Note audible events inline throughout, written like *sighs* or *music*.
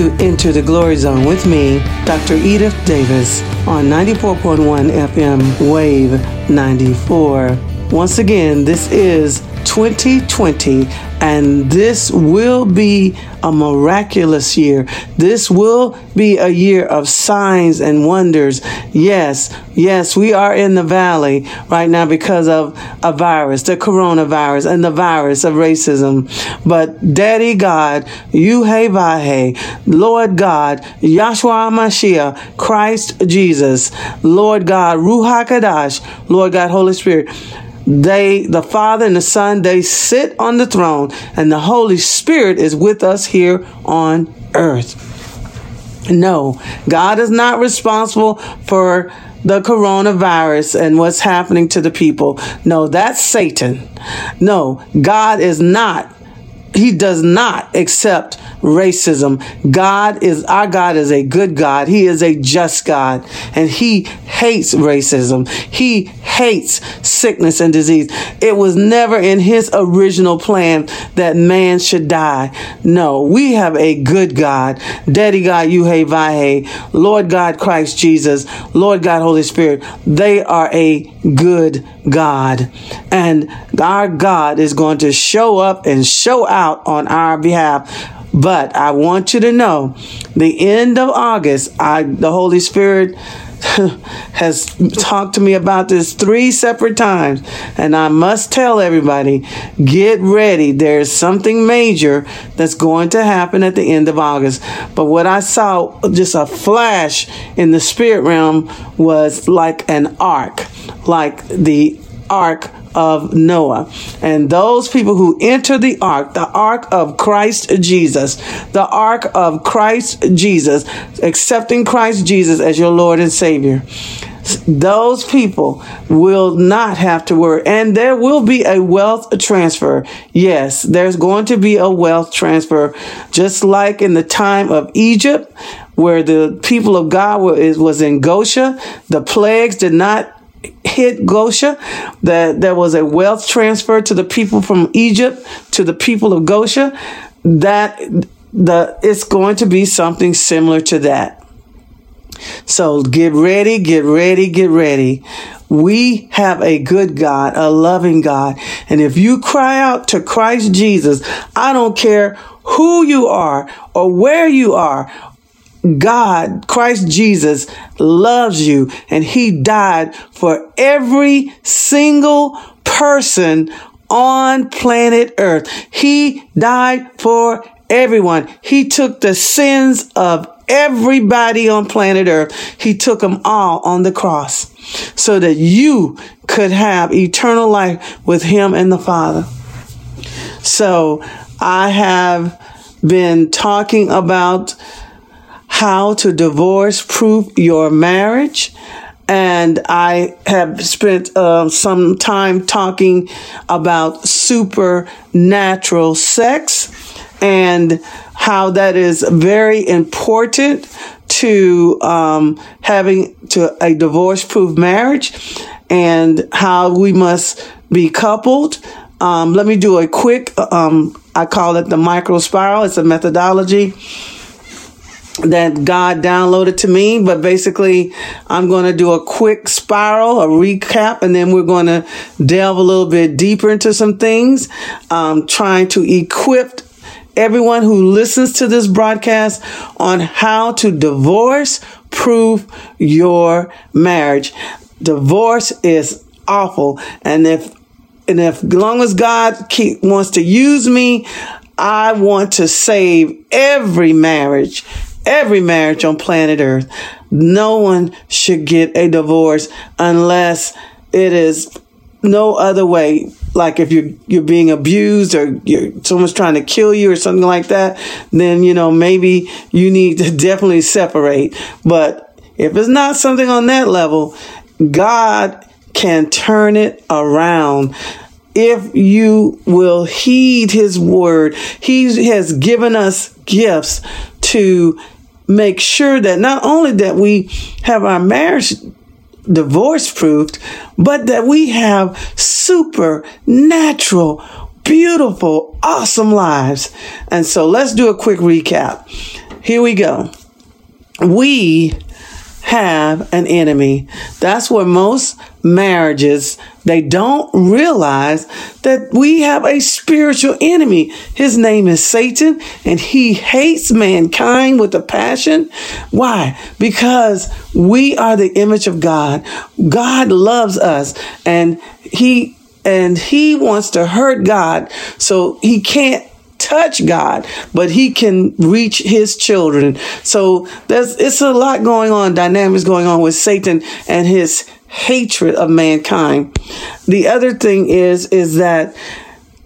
To Enter the Glory Zone with me, Dr. Edith Davis, on 94.1 FM Wave 94. Once again, this is 2020, and this will be a miraculous year. This will be a year of signs and wonders. Yes, yes, we are in the valley right now because of a virus, the coronavirus, and the virus of racism. But Daddy God, you hey Lord God, Yahshua Mashiach, Christ Jesus, Lord God, Ruach Kadash, Lord God, Holy Spirit they, the Father and the Son, they sit on the throne, and the Holy Spirit is with us here on earth. No, God is not responsible for the coronavirus and what's happening to the people. No, that's Satan. No, God is not he does not accept racism. God is our God is a good God. He is a just God and he hates racism. He hates sickness and disease. It was never in his original plan that man should die. No, we have a good God. Daddy God, Yuhe Vahe, Lord God Christ Jesus, Lord God Holy Spirit. They are a good God. And our God is going to show up and show out on our behalf. But I want you to know the end of August, I the Holy Spirit *laughs* has talked to me about this three separate times, and I must tell everybody get ready. There's something major that's going to happen at the end of August. But what I saw, just a flash in the spirit realm, was like an ark, like the ark of Noah. And those people who enter the ark, the ark of Christ Jesus, the ark of Christ Jesus, accepting Christ Jesus as your Lord and Savior. Those people will not have to worry. And there will be a wealth transfer. Yes, there's going to be a wealth transfer, just like in the time of Egypt, where the people of God was, in Goshen. The plagues did not hit Goshen, that there was a wealth transfer to the people from Egypt to the people of Goshen, that the it's going to be something similar to that. So get ready, get ready, get ready. We have a good God, a loving God. And if you cry out to Christ Jesus, I don't care who you are or where you are God, Christ Jesus, loves you and he died for every single person on planet earth. He died for everyone. He took the sins of everybody on planet earth. He took them all on the cross so that you could have eternal life with him and the Father. So I have been talking about how to divorce proof your marriage. And I have spent uh, some time talking about supernatural sex and how that is very important to um, having to a divorce proof marriage and how we must be coupled. Um, let me do a quick, um, I call it the micro spiral. It's a methodology that God downloaded to me. But basically, I'm going to do a quick spiral, a recap, and then we're going to delve a little bit deeper into some things, um, trying to equip everyone who listens to this broadcast on how to divorce proof your marriage. Divorce is awful. And if, and if, long as God keep, wants to use me, I want to save every marriage every marriage on planet Earth. No one should get a divorce unless it is no other way. Like if you're you're being abused or you're, someone's trying to kill you or something like that, then you know maybe you need to *laughs* definitely separate. But if it's not something on that level, God can turn it around if you will heed his word. He has given us gifts to make sure that not only that we have our marriage divorce proofed, but that we have supernatural beautiful, awesome lives. And so let's do a quick recap. Here we go. We have an enemy. That's where most marriages they don't realize that we have a spiritual enemy. His name is Satan and he hates mankind with a passion. Why? Because we are the image of God. God loves us and he and he wants to hurt God. So he can't touch God, but he can reach his children. So there's it's a lot going on, dynamics going on with Satan and his hatred of mankind. The other thing is is that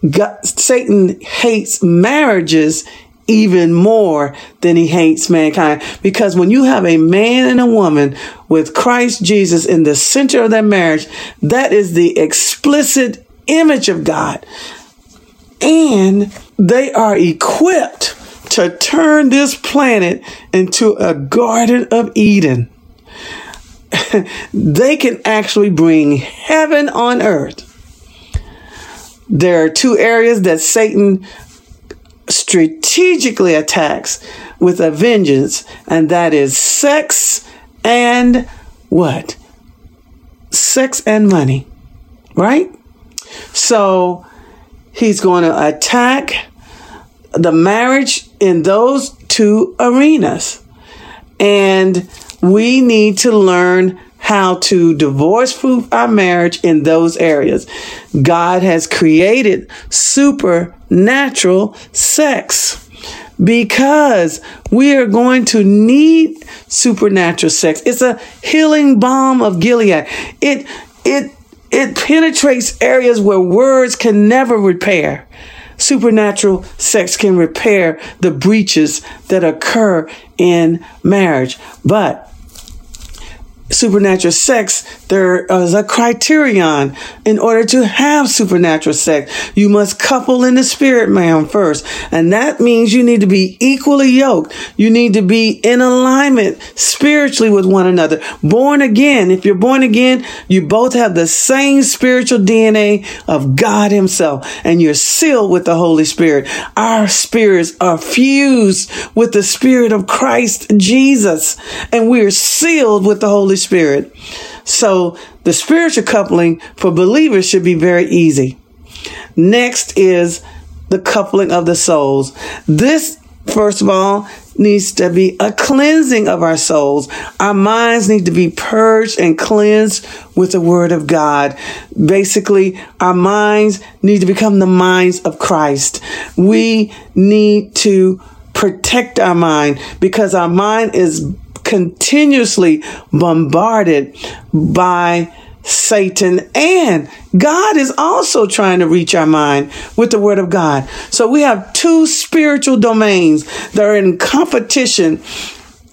God, Satan hates marriages even more than he hates mankind. Because when you have a man and a woman with Christ Jesus in the center of their marriage, that is the explicit image of God. And they are equipped to turn this planet into a Garden of Eden. *laughs* they can actually bring heaven on earth. There are two areas that Satan strategically attacks with a vengeance, and that is sex and what? Sex and money, right? So he's going to attack the marriage in those two arenas. And we need to learn how to divorce proof our marriage in those areas. God has created supernatural sex because we are going to need supernatural sex. It's a healing balm of Gilead. It it it penetrates areas where words can never repair. Supernatural sex can repair the breaches that occur in marriage. But supernatural sex, there is a criterion in order to have supernatural sex. You must couple in the spirit man first. And that means you need to be equally yoked. You need to be in alignment spiritually with one another. Born again. If you're born again, you both have the same spiritual DNA of God himself and you're sealed with the Holy Spirit. Our spirits are fused with the spirit of Christ Jesus and we're sealed with the Holy Spirit. So the spiritual coupling for believers should be very easy. Next is the coupling of the souls. This, first of all, needs to be a cleansing of our souls. Our minds need to be purged and cleansed with the word of God. Basically, our minds need to become the minds of Christ. We need to protect our mind because our mind is continuously bombarded by Satan and God is also trying to reach our mind with the word of God. So we have two spiritual domains that are in competition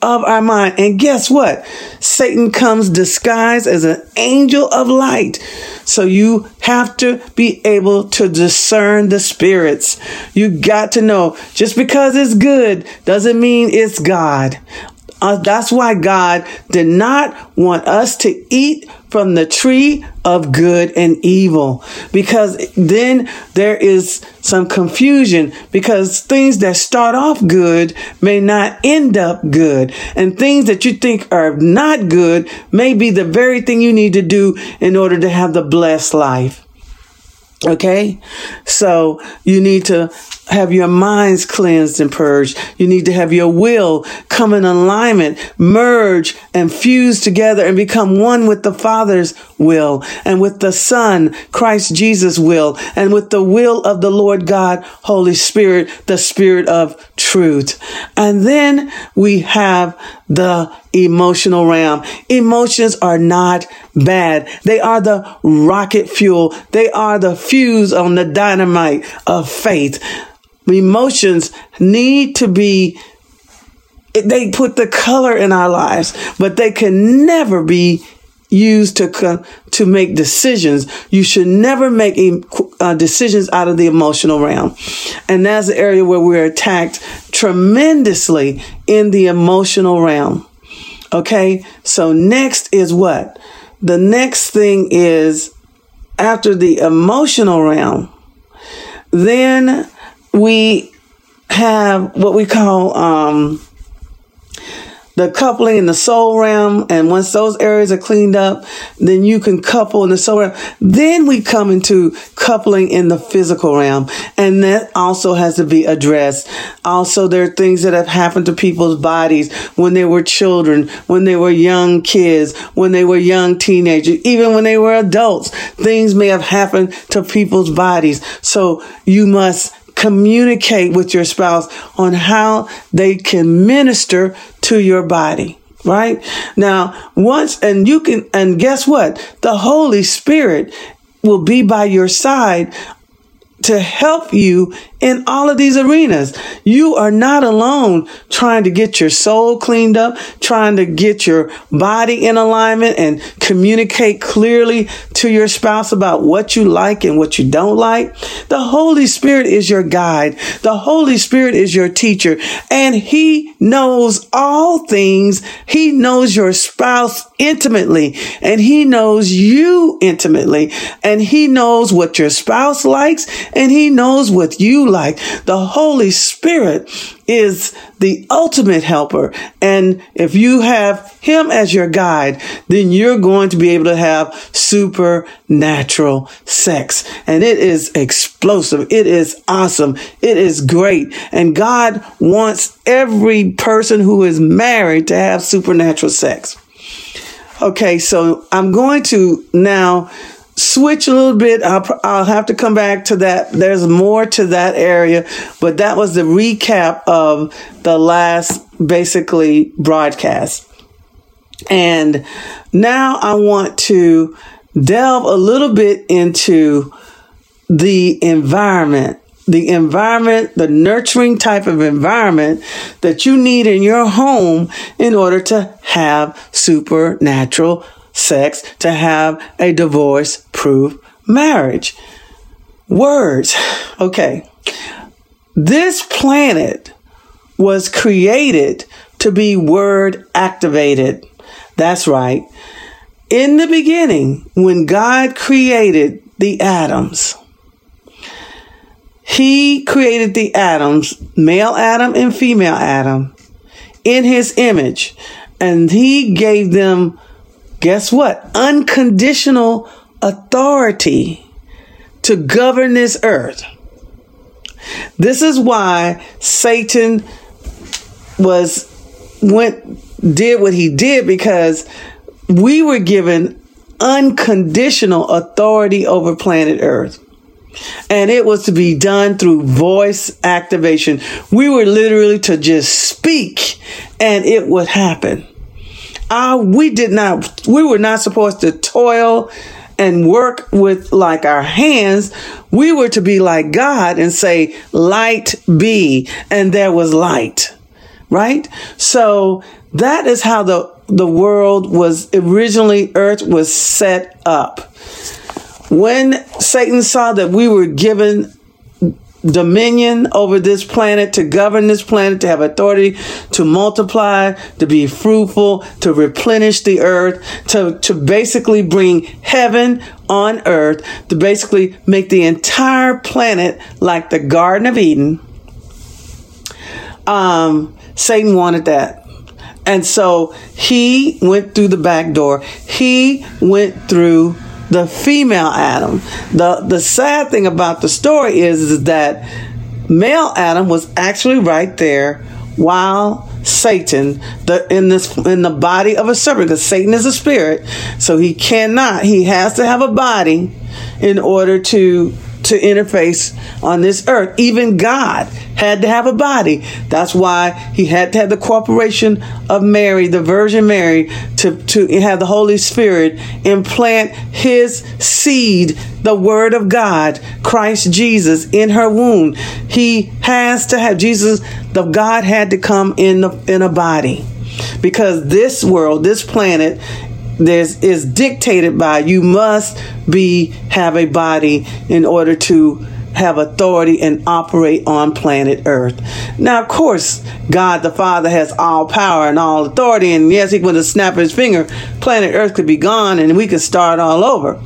of our mind. And guess what? Satan comes disguised as an angel of light. So you have to be able to discern the spirits. You got to know just because it's good doesn't mean it's God. Uh, that's why God did not want us to eat from the tree of good and evil because then there is some confusion because things that start off good may not end up good and things that you think are not good may be the very thing you need to do in order to have the blessed life. Okay. So you need to have your minds cleansed and purged. You need to have your will come in alignment, merge and fuse together and become one with the Father's will and with the Son, Christ Jesus' will, and with the will of the Lord God, Holy Spirit, the Spirit of truth. And then we have the emotional realm. Emotions are not bad. They are the rocket fuel. They are the fuse on the dynamite of faith. Emotions need to be they put the color in our lives, but they can never be used to to make decisions. You should never make uh, decisions out of the emotional realm, and that's the area where we're attacked tremendously in the emotional realm. Okay, so next is what? The next thing is after the emotional realm, then we have what we call um, the coupling in the soul realm. And once those areas are cleaned up, then you can couple in the soul realm. Then we come into coupling in the physical realm. And that also has to be addressed. Also, there are things that have happened to people's bodies when they were children, when they were young kids, when they were young teenagers, even when they were adults. Things may have happened to people's bodies. So you must communicate with your spouse on how they can minister to your body right? Now once and you can and guess what? The holy spirit will be by your side to help you in all of these arenas. You are not alone trying to get your soul cleaned up, trying to get your body in alignment and communicate clearly to your spouse about what you like and what you don't like. The Holy Spirit is your guide. The Holy Spirit is your teacher and he knows all things. He knows your spouse intimately and he knows you intimately and he knows what your spouse likes and he knows what you like. The Holy Spirit is the ultimate helper. And if you have him as your guide, then you're going to be able to have supernatural sex. And it is explosive. It is awesome. It is great. And God wants every person who is married to have supernatural sex. Okay, so I'm going to now switch a little bit. I'll, I'll have to come back to that. There's more to that area, but that was the recap of the last basically broadcast. And now I want to delve a little bit into the environment the environment, the nurturing type of environment that you need in your home in order to have supernatural sex to have a divorce proof marriage. Words. *sighs* Okay. This planet was created to be word activated. That's right. In the beginning, when God created the Adams, He created the Adams, male Adam and female Adam, in His image, and He gave them guess what? Unconditional authority to govern this earth. This is why Satan was went did what he did because we were given unconditional authority over planet Earth. And it was to be done through voice activation. We were literally to just speak and it would happen. Uh, we did not, we were not supposed to toil and work with like our hands. We were to be like God and say, light be. And there was light, right? So that is how the, the world was originally, earth was set up. When Satan saw that we were given dominion over this planet, to govern this planet, to have authority to multiply, to be fruitful, to replenish the earth, to, to basically bring heaven on earth, to basically make the entire planet like the Garden of Eden. Um, Satan wanted that. And so he went through the back door. He went through the female Adam. The the sad thing about the story is, is that male Adam was actually right there while Satan the in this in the body of a serpent because Satan is a spirit so he cannot he has to have a body in order to to interface on this earth. Even God had to have a body. That's why he had to have the corporation of Mary, the Virgin Mary, to, to have the Holy Spirit implant his seed, the Word of God, Christ Jesus, in her womb. He has to have Jesus, the God had to come in, the, in a body because this world, this planet there's is dictated by you must be have a body in order to have authority and operate on planet Earth. Now, of course, God the Father has all power and all authority, and yes, he with a snap his finger, planet Earth could be gone and we could start all over.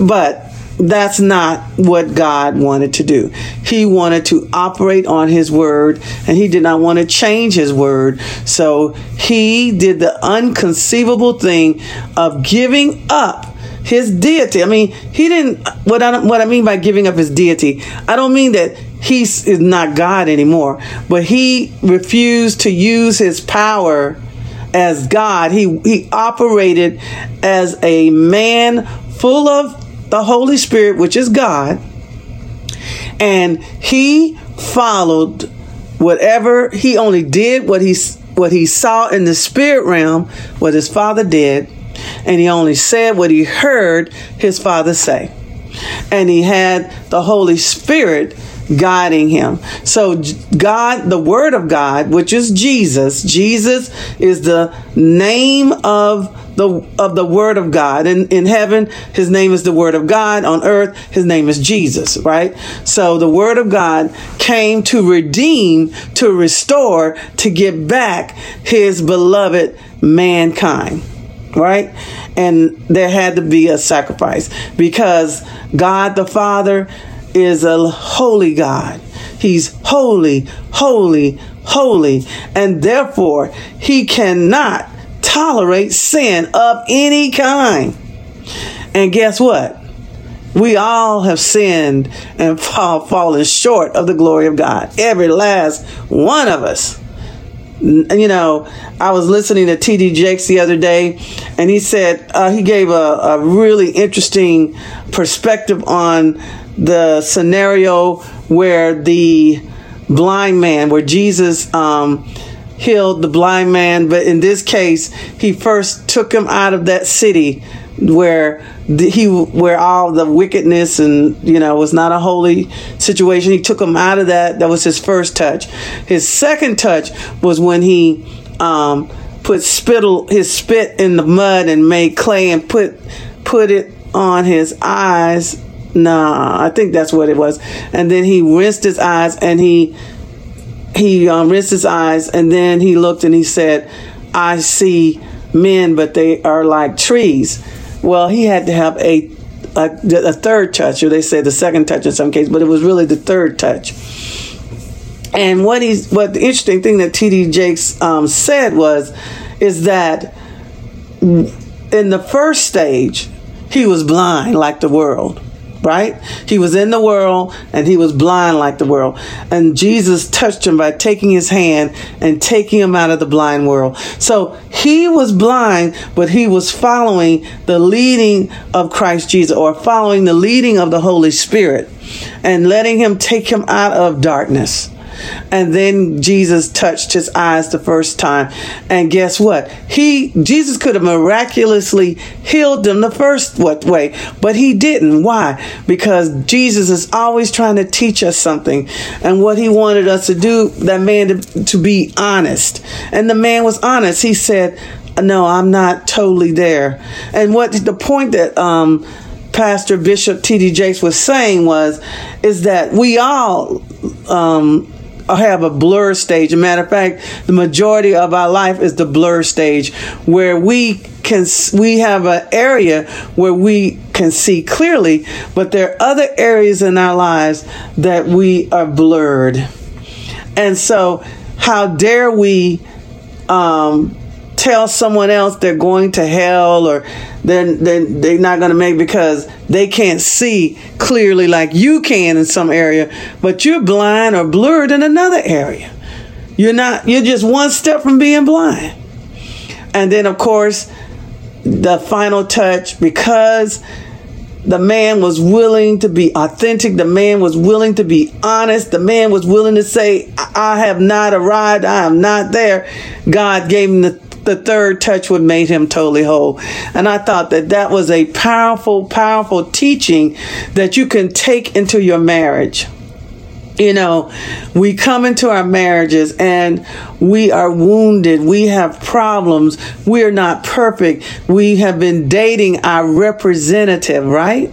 But that's not what God wanted to do. He wanted to operate on his word and he did not want to change his word. So he did the unconceivable thing of giving up his deity. I mean, he didn't what I what I mean by giving up his deity. I don't mean that he is not God anymore, but he refused to use his power as God. He he operated as a man full of the Holy Spirit, which is God, and he followed whatever he only did what he what he saw in the spirit realm, what his father did, and he only said what he heard his father say. And he had the Holy Spirit guiding him. So God, the word of God, which is Jesus, Jesus is the name of the of the word of God. In in heaven, his name is the word of God. On earth, his name is Jesus, right? So the word of God came to redeem, to restore, to give back his beloved mankind right? And there had to be a sacrifice because God the Father is a holy God. He's holy, holy, holy, and therefore he cannot tolerate sin of any kind. And guess what? We all have sinned and fall, fallen short of the glory of God. Every last one of us. You know, I was listening to TD Jakes the other day, and he said uh, he gave a, a really interesting perspective on the scenario where the blind man, where Jesus um, healed the blind man, but in this case, he first took him out of that city where he where all the wickedness and you know was not a holy situation. He took him out of that. That was his first touch. His second touch was when he um, put spittle his spit in the mud and made clay and put put it on his eyes. Nah, I think that's what it was. And then he rinsed his eyes and he he um, rinsed his eyes and then he looked and he said, I see men, but they are like trees. Well, he had to have a, a, a third touch, or they say the second touch in some cases, but it was really the third touch. And what he's what the interesting thing that T.D. Jakes um, said was, is that in the first stage, he was blind like the world right? He was in the world and he was blind like the world. And Jesus touched him by taking his hand and taking him out of the blind world. So he was blind, but he was following the leading of Christ Jesus or following the leading of the Holy Spirit and letting him take him out of darkness. And then Jesus touched his eyes the first time. And guess what? He Jesus could have miraculously healed them the first what way, but he didn't. Why? Because Jesus is always trying to teach us something. And what he wanted us to do, that man to, to be honest. And the man was honest. He said, No, I'm not totally there. And what the point that um Pastor Bishop T.D. Jakes was saying was, is that we all um, have a blur stage. As a matter of fact, the majority of our life is the blur stage where we can we have an area where we can see clearly, but there are other areas in our lives that we are blurred. And so, how dare we um, tell someone else they're going to hell or they're, they're, they're not going to make because they can't see clearly like you can in some area, but you're blind or blurred in another area. You're not, you're just one step from being blind. And then, of course, the final touch because the man was willing to be authentic. The man was willing to be honest. The man was willing to say, I have not arrived. I am not there. God gave him the the third touch would make him totally whole. And I thought that that was a powerful, powerful teaching that you can take into your marriage. You know, we come into our marriages and we are wounded. We have problems. We are not perfect. We have been dating our representative, right?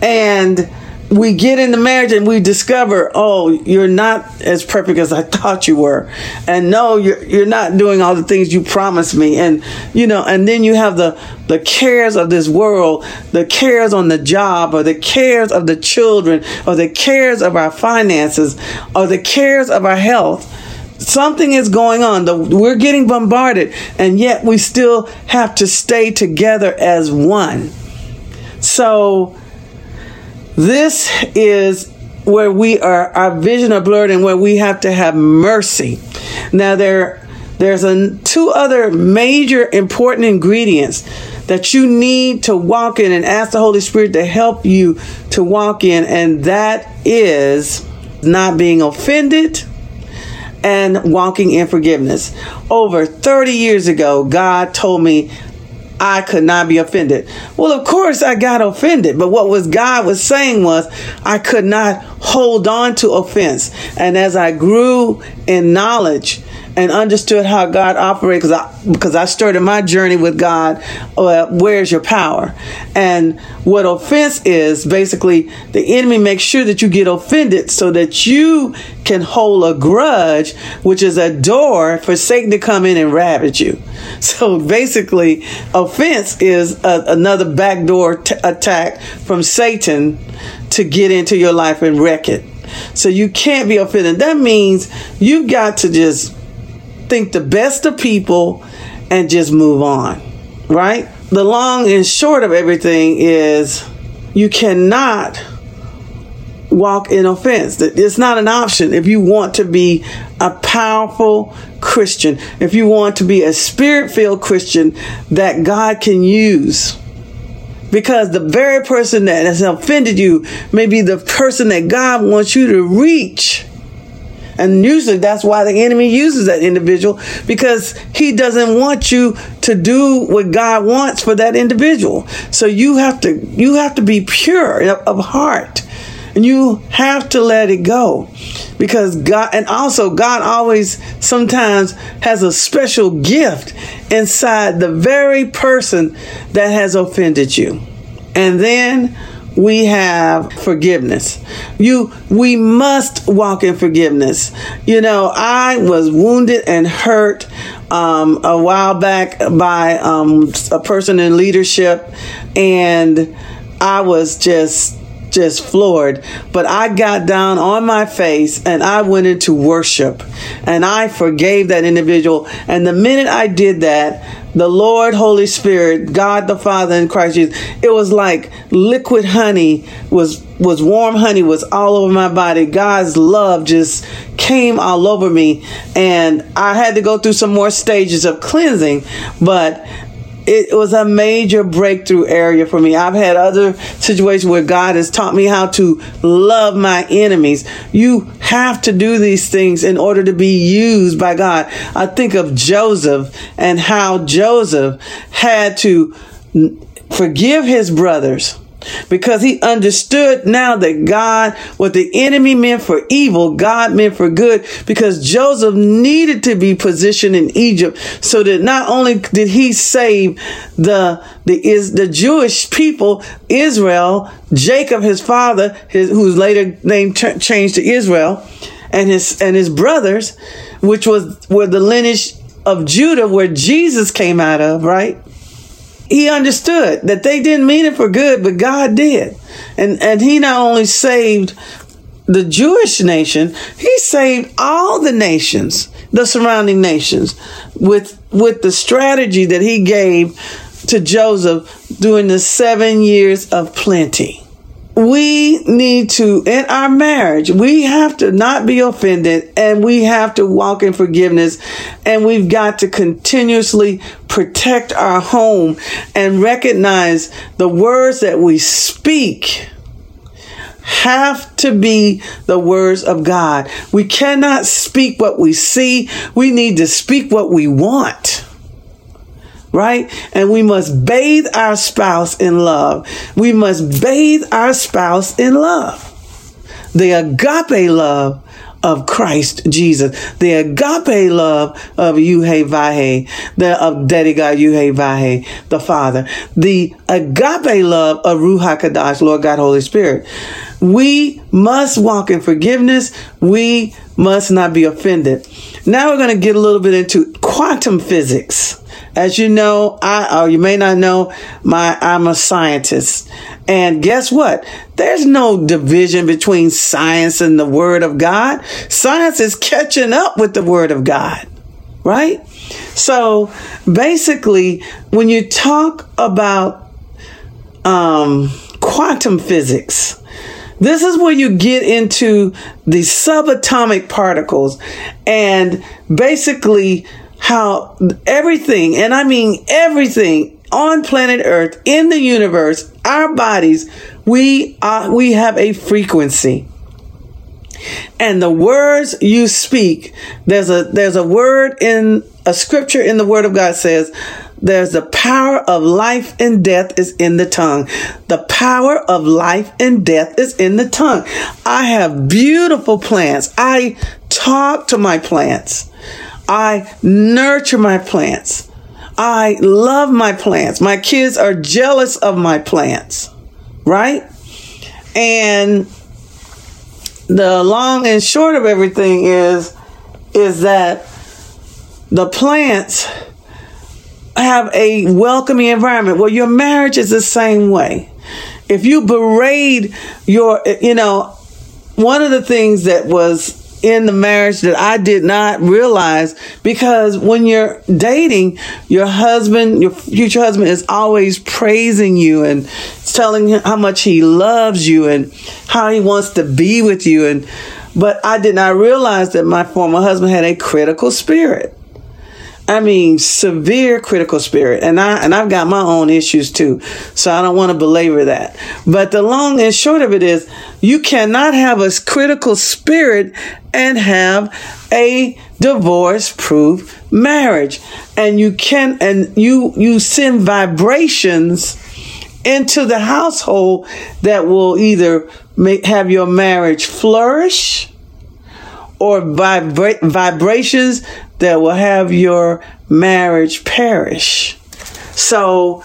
And we get into marriage and we discover, oh, you're not as perfect as I thought you were, and no, you're you're not doing all the things you promised me, and you know, and then you have the the cares of this world, the cares on the job, or the cares of the children, or the cares of our finances, or the cares of our health. Something is going on. The, we're getting bombarded, and yet we still have to stay together as one. So this is where we are, our vision are blurred and where we have to have mercy. Now there, there's a, two other major important ingredients that you need to walk in and ask the Holy Spirit to help you to walk in, and that is not being offended and walking in forgiveness. Over 30 years ago, God told me I could not be offended. Well, of course I got offended, but what was God was saying was I could not hold on to offense. And as I grew in knowledge and understood how God operates, because I, because I started my journey with God, uh, where's your power? And what offense is, basically, the enemy makes sure that you get offended so that you can hold a grudge, which is a door for Satan to come in and ravage you. *laughs* So basically, offense is a, another backdoor t- attack from Satan to get into your life and wreck it. So you can't be offended. That means you've got to just think the best of people and just move on, right? The long and short of everything is you cannot walk in offense. It's not an option if you want to be a powerful Christian, if you want to be a spirit filled Christian that God can use. Because the very person that has offended you may be the person that God wants you to reach. And usually that's why the enemy uses that individual because he doesn't want you to do what God wants for that individual. So you have to you have to be pure of heart and you have to let it go because God, and also God always sometimes has a special gift inside the very person that has offended you. And then we have forgiveness. You, we must walk in forgiveness. You know, I was wounded and hurt um, a while back by um, a person in leadership, and I was just just floored. But I got down on my face and I went into worship and I forgave that individual. And the minute I did that, the Lord, Holy Spirit, God the Father, and Christ Jesus, it was like liquid honey was was warm honey was all over my body. God's love just came all over me, and I had to go through some more stages of cleansing, but it was a major breakthrough area for me. I've had other situations where God has taught me how to love my enemies. You have to do these things in order to be used by God. I think of Joseph and how Joseph had to forgive his brothers because he understood now that God, what the enemy meant for evil, God meant for good because Joseph needed to be positioned in Egypt so that not only did he save the, the, is the Jewish people, Israel, Jacob, his father, his, whose later name t- changed to Israel, and his, and his brothers, which was where the lineage of Judah, where Jesus came out of, right? He understood that they didn't mean it for good, but God did. And, and he not only saved the Jewish nation, he saved all the nations, the surrounding nations, with, with the strategy that he gave to Joseph during the seven years of plenty we need to, in our marriage, we have to not be offended and we have to walk in forgiveness and we've got to continuously protect our home and recognize the words that we speak have to be the words of God. We cannot speak what we see. We need to speak what we want right? And we must bathe our spouse in love. We must bathe our spouse in love. The agape love of Christ Jesus. The agape love of Yuhe Vahe, the of Daddy God Yuhe Vahe, the Father. The agape love of Ruach HaKadosh, Lord God, Holy Spirit. We must walk in forgiveness. We must not be offended. Now we're going to get a little bit into quantum physics. As you know, I, or you may not know, my, I'm a scientist. And guess what? There's no division between science and the word of God. Science is catching up with the word of God, right? So basically, when you talk about, um, quantum physics, this is where you get into the subatomic particles and basically how everything, and I mean everything on planet Earth, in the universe, our bodies, we are, we have a frequency. And the words you speak, there's a, there's a word in a scripture in the word of God says, there's the power of life and death is in the tongue. The power of life and death is in the tongue. I have beautiful plants. I talk to my plants. I nurture my plants. I love my plants. My kids are jealous of my plants, right? And the long and short of everything is is that the plants have a welcoming environment. Well, your marriage is the same way. If you berate your, you know, one of the things that was in the marriage that I did not realize because when you're dating, your husband, your future husband is always praising you and telling you how much he loves you and how he wants to be with you. And, but I did not realize that my former husband had a critical spirit. I mean, severe critical spirit. And I, and I've got my own issues too. So I don't want to belabor that. But the long and short of it is you cannot have a critical spirit and have a divorce proof marriage. And you can, and you, you send vibrations into the household that will either make, have your marriage flourish or vibra- vibrations that will have your marriage perish. So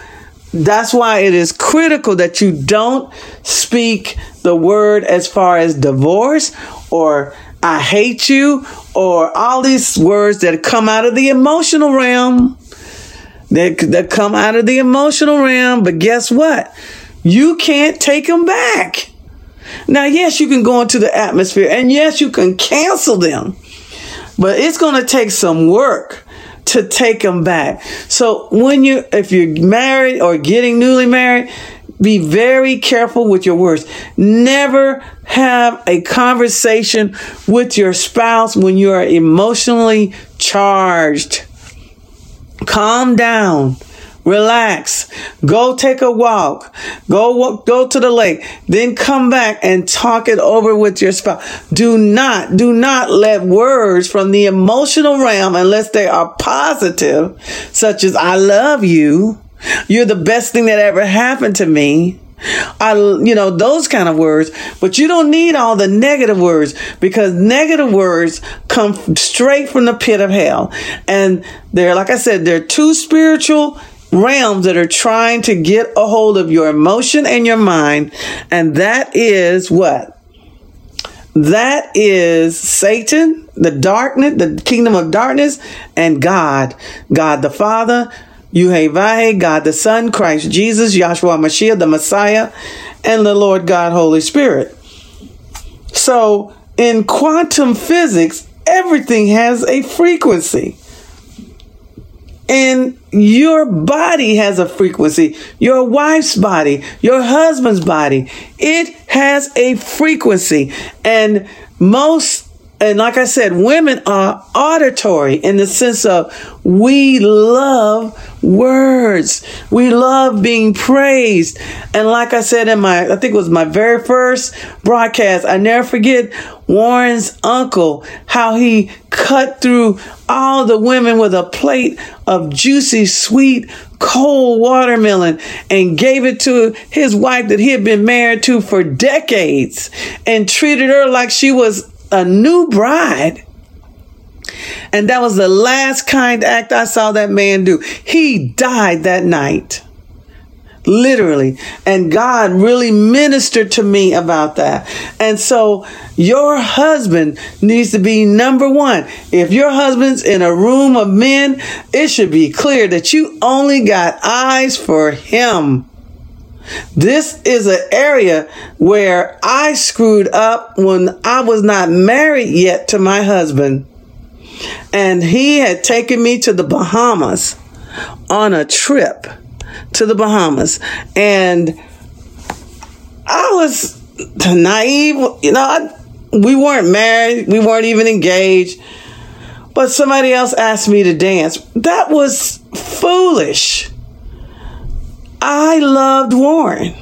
that's why it is critical that you don't speak the word as far as divorce or I hate you or all these words that come out of the emotional realm. That, that come out of the emotional realm. But guess what? You can't take them back. Now, yes, you can go into the atmosphere and yes, you can cancel them, but it's going to take some work to take them back. So when you, if you're married or getting newly married, be very careful with your words. Never have a conversation with your spouse when you are emotionally charged. Calm down. Relax. Go take a walk. Go walk, go to the lake. Then come back and talk it over with your spouse. Do not, do not let words from the emotional realm, unless they are positive, such as I love you. You're the best thing that ever happened to me. I, you know, those kind of words, but you don't need all the negative words because negative words come straight from the pit of hell. And they're, like I said, they're too spiritual realms that are trying to get a hold of your emotion and your mind. And that is what? That is Satan, the darkness, the kingdom of darkness, and God, God the Father, Yuhevah, God the Son, Christ Jesus, Yahshua Mashiach, the Messiah, and the Lord God, Holy Spirit. So in quantum physics, everything has a frequency. And your body has a frequency. Your wife's body, your husband's body, it has a frequency. And most and like I said, women are auditory in the sense of we love words. We love being praised. And like I said in my, I think it was my very first broadcast, I never forget Warren's uncle, how he cut through all the women with a plate of juicy, sweet, cold watermelon and gave it to his wife that he had been married to for decades and treated her like she was a new bride. And that was the last kind act I saw that man do. He died that night. Literally. And God really ministered to me about that. And so your husband needs to be number one. If your husband's in a room of men, it should be clear that you only got eyes for him. This is an area where I screwed up when I was not married yet to my husband. And he had taken me to the Bahamas on a trip to the Bahamas. And I was naive, you know, I, we weren't married, we weren't even engaged. But somebody else asked me to dance. That was foolish. I loved Warren.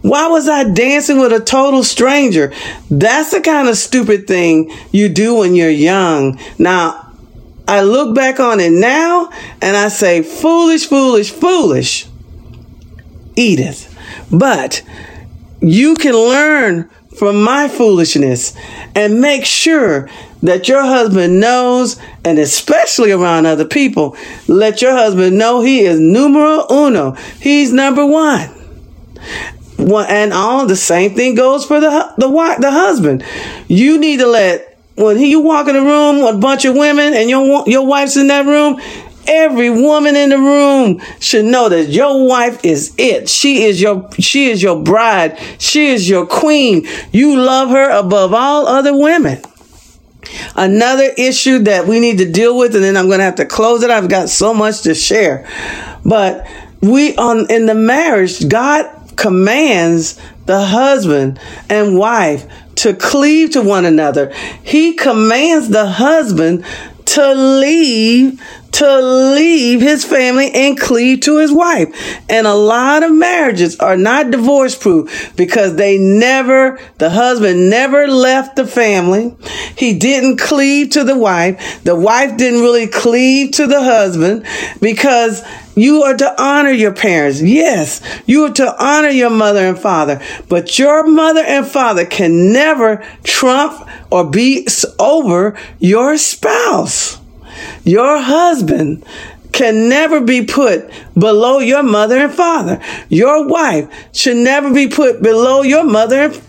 Why was I dancing with a total stranger? That's the kind of stupid thing you do when you're young. Now, I look back on it now and I say, foolish, foolish, foolish, Edith. But you can learn from my foolishness and make sure that your husband knows, and especially around other people, let your husband know he is numero uno. He's number one. And all the same thing goes for the the the husband. You need to let when he, you walk in a room with a bunch of women and your your wife's in that room. Every woman in the room should know that your wife is it. She is your she is your bride. She is your queen. You love her above all other women. Another issue that we need to deal with, and then I'm going to have to close it. I've got so much to share, but we on in the marriage, God commands the husband and wife to cleave to one another. He commands the husband to leave to leave his family and cleave to his wife. And a lot of marriages are not divorce proof because they never, the husband never left the family. He didn't cleave to the wife. The wife didn't really cleave to the husband because you are to honor your parents. Yes, you are to honor your mother and father, but your mother and father can never trump or be over your spouse. Your husband can never be put below your mother and father. Your wife should never be put below your mother and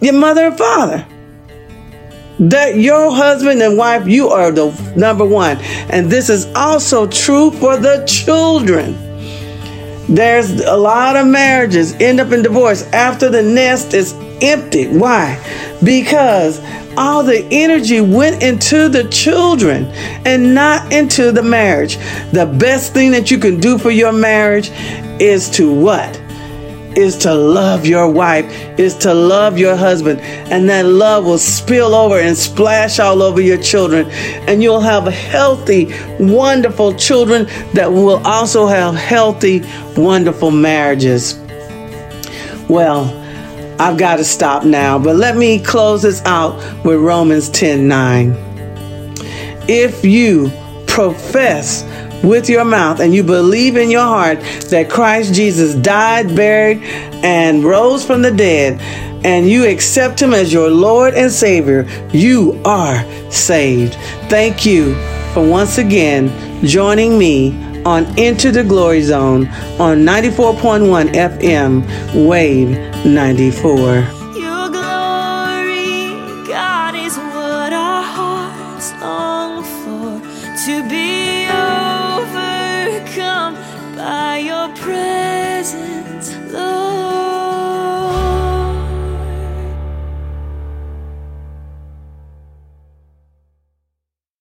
your mother and father. That your husband and wife, you are the number one. And this is also true for the children. There's a lot of marriages end up in divorce after the nest is empty. Why? Because all the energy went into the children and not into the marriage. The best thing that you can do for your marriage is to what? Is to love your wife, is to love your husband, and that love will spill over and splash all over your children. And you'll have healthy, wonderful children that will also have healthy, wonderful marriages. Well, I've got to stop now, but let me close this out with Romans 10 9. If you profess with your mouth and you believe in your heart that Christ Jesus died, buried, and rose from the dead, and you accept him as your Lord and Savior, you are saved. Thank you for once again joining me on Enter the Glory Zone on 94.1 FM, Wave 94.